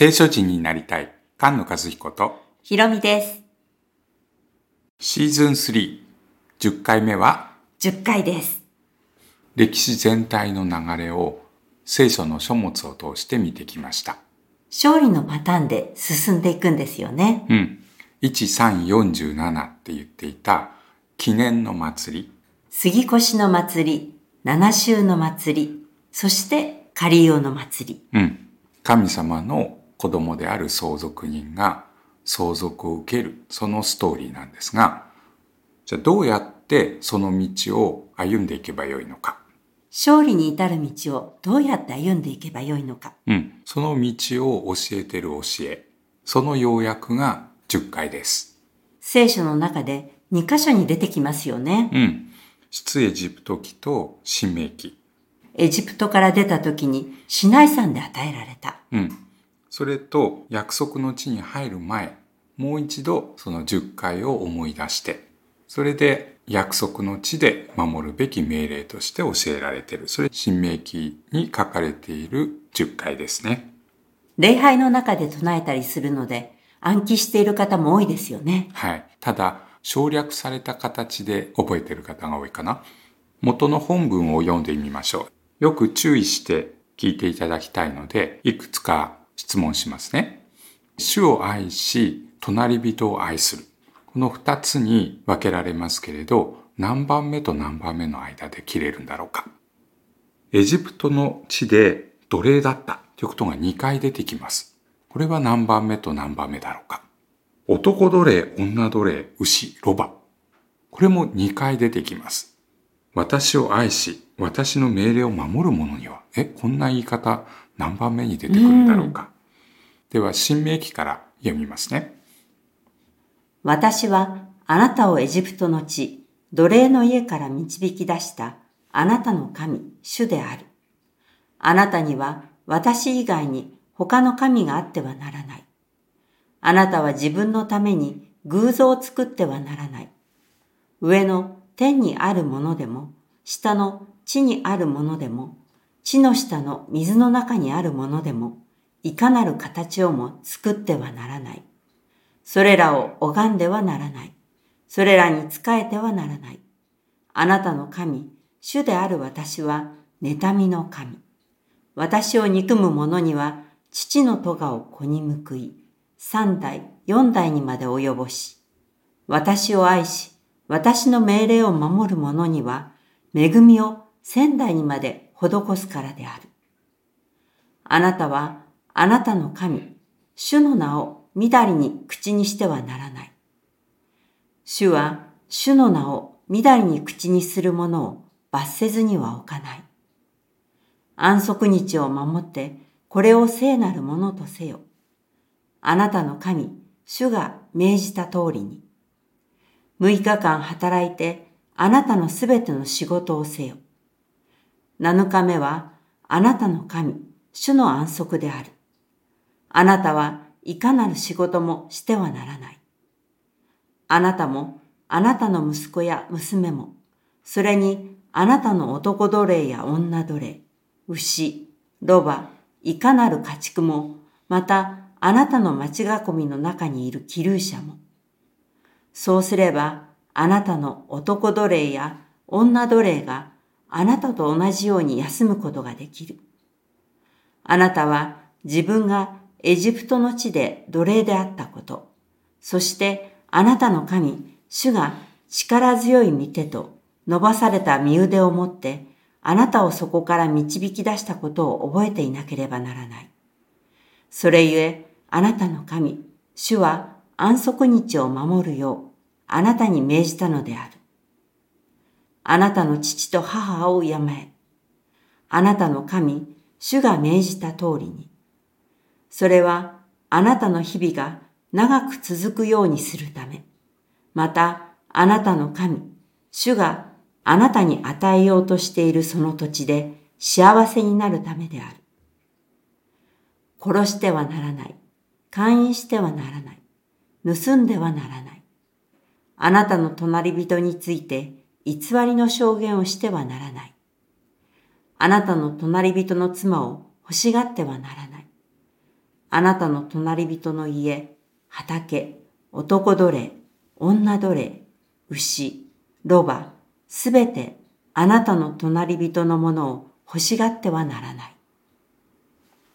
聖書人になりたい菅野和彦とひろみです。シーズン3、10回目は？10回です。歴史全体の流れを聖書の書物を通して見てきました。勝利のパターンで進んでいくんですよね。うん。1347って言っていた記念の祭り。杉越の祭り、七州の祭り、そして仮用の祭り。うん。神様の子供である相続人が相続を受ける、そのストーリーなんですが、じゃあどうやってその道を歩んでいけばよいのか。勝利に至る道をどうやって歩んでいけばよいのか。うん。その道を教えてる教え。その要約が10回です。聖書の中で2箇所に出てきますよね。うん。出エジプト記と新明記。エジプトから出た時にシナイ山で与えられた。うん。それと約束の地に入る前、もう一度その10回を思い出して、それで約束の地で守るべき命令として教えられている。それ、新明記に書かれている10回ですね。礼拝の中で唱えたりするので暗記している方も多いですよね。はい。ただ、省略された形で覚えている方が多いかな。元の本文を読んでみましょう。よく注意して聞いていただきたいので、いくつか質問しますね。主を愛し、隣人を愛する。この二つに分けられますけれど、何番目と何番目の間で切れるんだろうか。エジプトの地で奴隷だったということが2回出てきます。これは何番目と何番目だろうか。男奴隷、女奴隷、牛、ロバ。これも2回出てきます。私を愛し、私の命令を守る者には、え、こんな言い方何番目に出てくるんだろうか。では、新明記から読みますね。私はあなたをエジプトの地、奴隷の家から導き出したあなたの神、主である。あなたには私以外に他の神があってはならない。あなたは自分のために偶像を作ってはならない。上の天にあるものでも、下の地にあるものでも、地の下の水の中にあるものでも、いかなる形をも作ってはならない。それらを拝んではならない。それらに仕えてはならない。あなたの神、主である私は、妬みの神。私を憎む者には、父の咎を子に報い、三代、四代にまで及ぼし、私を愛し、私の命令を守る者には、恵みを千代にまで施すからである。あなたは、あなたの神、主の名をみだりに口にしてはならない。主は主の名をみだりに口にする者を罰せずには置かない。安息日を守ってこれを聖なるものとせよ。あなたの神、主が命じた通りに。六日間働いてあなたのすべての仕事をせよ。七日目はあなたの神、主の安息である。あなたはいかなる仕事もしてはならない。あなたも、あなたの息子や娘も、それにあなたの男奴隷や女奴隷、牛、ロバ、いかなる家畜も、またあなたの町囲みの中にいる気流者も。そうすれば、あなたの男奴隷や女奴隷があなたと同じように休むことができる。あなたは自分がエジプトの地で奴隷であったこと、そしてあなたの神、主が力強い御手と伸ばされた身腕を持って、あなたをそこから導き出したことを覚えていなければならない。それゆえ、あなたの神、主は安息日を守るよう、あなたに命じたのである。あなたの父と母を敬え。あなたの神、主が命じた通りに。それはあなたの日々が長く続くようにするため、またあなたの神、主があなたに与えようとしているその土地で幸せになるためである。殺してはならない。勧誘してはならない。盗んではならない。あなたの隣人について偽りの証言をしてはならない。あなたの隣人の妻を欲しがってはならない。あなたの隣人の家、畑、男奴隷、女奴隷、牛、ロバ、すべてあなたの隣人のものを欲しがってはならない。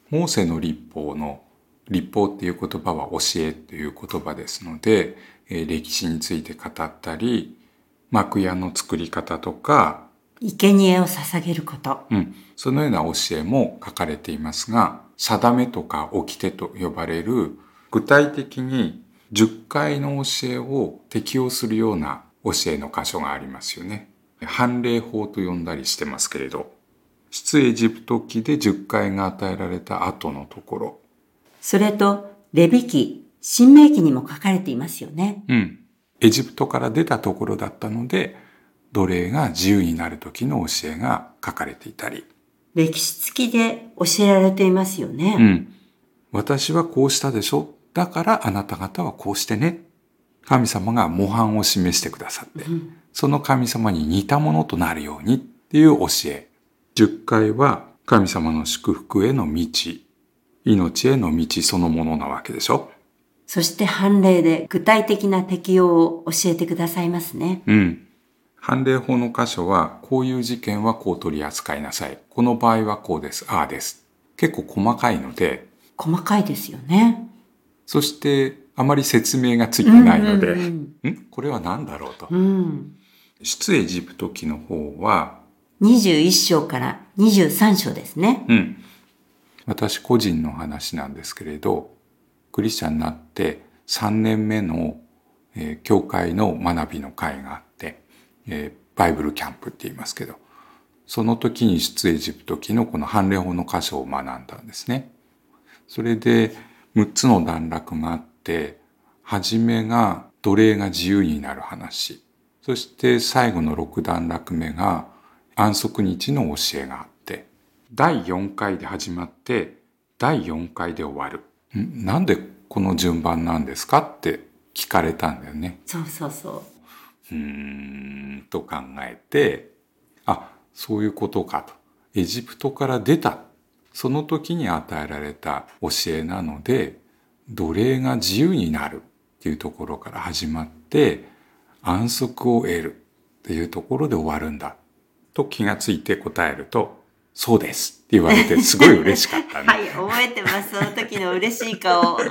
モーセの立法の立法っていう言葉は教えという言葉ですので、歴史について語ったり、幕屋の作り方とか、生贄を捧げること。うん。そのような教えも書かれていますが、定めとか掟と呼ばれる具体的に10回の教えを適用するような教えの箇所がありますよね。判例法と呼んだりしてますけれど、出エジプト記で10回が与えられた後のところ。それと、レビ記、新明記にも書かれていますよね。うん。エジプトから出たところだったので、奴隷が自由になる時の教えが書かれていたり。歴史付きで教えられていますよね。うん。私はこうしたでしょだからあなた方はこうしてね。神様が模範を示してくださって、うん、その神様に似たものとなるようにっていう教え。10回は神様の祝福への道、命への道そのものなわけでしょそして判例で具体的な適用を教えてくださいますね。うん。判例法の箇所は、こういう事件はこう取り扱いなさい。この場合はこうです。ああです。結構細かいので。細かいですよね。そして、あまり説明がついてないので、うん、うん、んこれは何だろうと。うん、出エジプト記の方は、21章から23章ですね。うん。私個人の話なんですけれど、クリスチャンになって3年目の、えー、教会の学びの会があって、えー、バイブルキャンプって言いますけど、その時に出エジプト記のこの判例法の箇所を学んだんですね。それで6つの段落があって、初めが奴隷が自由になる話。そして最後の6段落目が安息日の教えがあって、第4回で始まって第4回で終わる。なんでこの順番なんですか？って聞かれたんだよね。そうそうそう。うーんと考えて、あ、そういうことかと。エジプトから出た。その時に与えられた教えなので、奴隷が自由になるっていうところから始まって、安息を得るっていうところで終わるんだ。と気がついて答えると、そうですって言われてすごい嬉しかったね。はい、覚えてます。その時の嬉しい顔。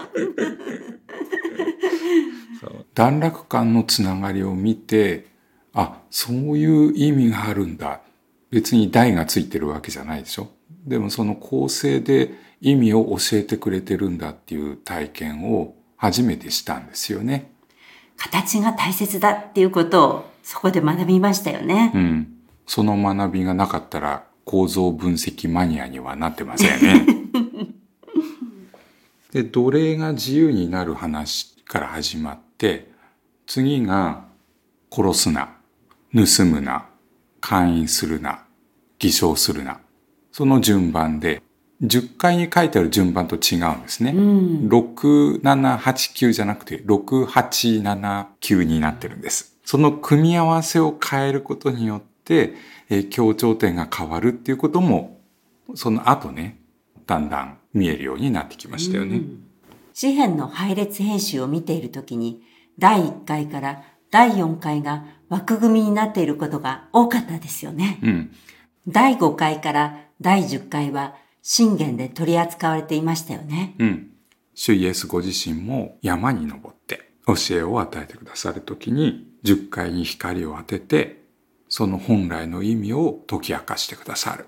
段落間のつながりを見て、あ、そういう意味があるんだ。別に題がついてるわけじゃないでしょ。でもその構成で意味を教えてくれてるんだっていう体験を初めてしたんですよね。形が大切だっていうことをそこで学びましたよね。うん。その学びがなかったら構造分析マニアにはなってませんね。で、奴隷が自由になる話から始まって、次が殺すな、盗むな、勧誘するな、偽証するな。その順番で、10回に書いてある順番と違うんですね。うん、6、7、8、9じゃなくて、6、8、7、9になってるんです。その組み合わせを変えることによって、えー、強調点が変わるっていうことも、その後ね、だんだん見えるようになってきましたよね。詩篇の配列編集を見ているときに、第1回から第4回が枠組みになっていることが多かったですよね。うん、第5回から第10回は信玄で取り扱われていましたよね。うん。主イエスご自身も山に登って教えを与えてくださるときに10回に光を当ててその本来の意味を解き明かしてくださる。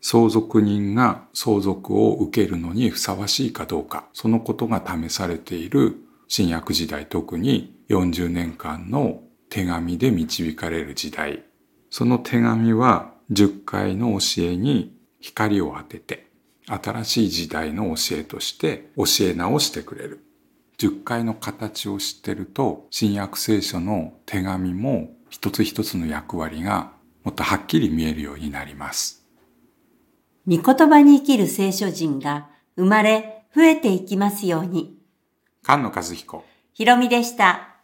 相続人が相続を受けるのにふさわしいかどうか、そのことが試されている新約時代特に40年間の手紙で導かれる時代。その手紙は10回の教えに光を当てて、新しい時代の教えとして教え直してくれる。10回の形を知ってると、新約聖書の手紙も一つ一つの役割がもっとはっきり見えるようになります。御言葉に生きる聖書人が生まれ増えていきますように。菅野和彦。ひろみでした。